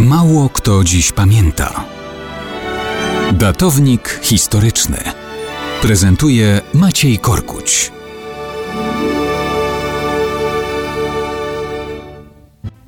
Mało kto dziś pamięta. Datownik historyczny prezentuje Maciej Korkuć.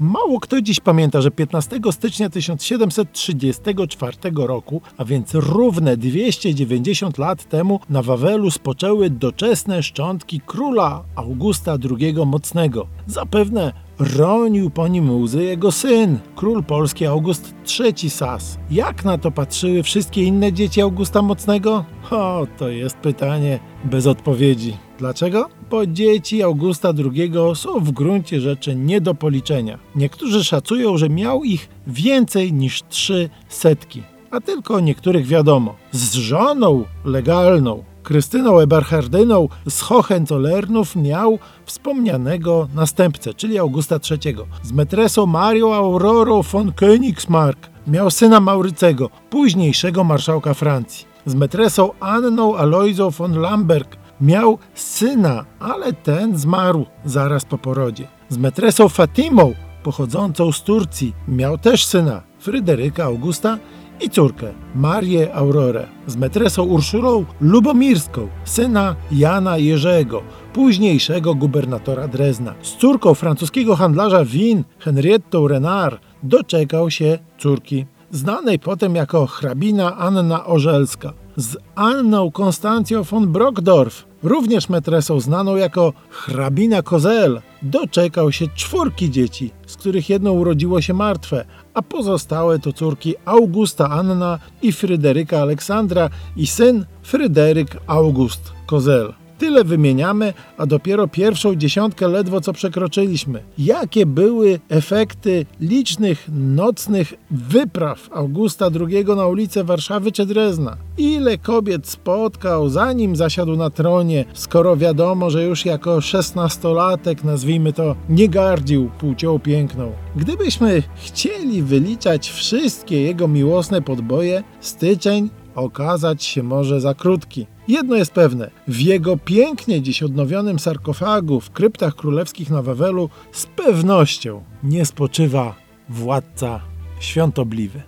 Mało kto dziś pamięta, że 15 stycznia 1734 roku, a więc równe 290 lat temu, na Wawelu spoczęły doczesne szczątki króla Augusta II Mocnego. Zapewne ronił po nim łzy jego syn, król polski August III Sas. Jak na to patrzyły wszystkie inne dzieci Augusta Mocnego? O, to jest pytanie bez odpowiedzi. Dlaczego? Bo dzieci Augusta II są w gruncie rzeczy nie do policzenia. Niektórzy szacują, że miał ich więcej niż trzy setki, a tylko niektórych wiadomo. Z żoną legalną Krystyną Eberhardyną z Hohenzollernów miał wspomnianego następcę, czyli Augusta III. Z metresą Marią Aurorą von Königsmark miał syna Maurycego, późniejszego marszałka Francji. Z metresą Anną Aloizą von Lamberg miał syna, ale ten zmarł zaraz po porodzie. Z metresą Fatimą, pochodzącą z Turcji, miał też syna, Fryderyka Augusta i córkę, Marię Aurorę, z metresą Urszulą Lubomirską, syna Jana Jerzego, późniejszego gubernatora Drezna. Z córką francuskiego handlarza win Henriettą Renard doczekał się córki, znanej potem jako hrabina Anna Orzelska. Z Anną Konstancją von Brockdorf, również metresą znaną jako hrabina Kozel, doczekał się czwórki dzieci, z których jedno urodziło się martwe, a pozostałe to córki Augusta Anna i Fryderyka Aleksandra i syn Fryderyk August Kozel. Tyle wymieniamy, a dopiero pierwszą dziesiątkę ledwo co przekroczyliśmy. Jakie były efekty licznych nocnych wypraw Augusta II na ulicę Warszawy czy Drezna? Ile kobiet spotkał zanim zasiadł na tronie, skoro wiadomo, że już jako szesnastolatek, nazwijmy to, nie gardził płcią piękną? Gdybyśmy chcieli wyliczać wszystkie jego miłosne podboje, styczeń okazać się może za krótki. Jedno jest pewne, w jego pięknie dziś odnowionym sarkofagu w kryptach królewskich na Wawelu z pewnością nie spoczywa władca świątobliwy.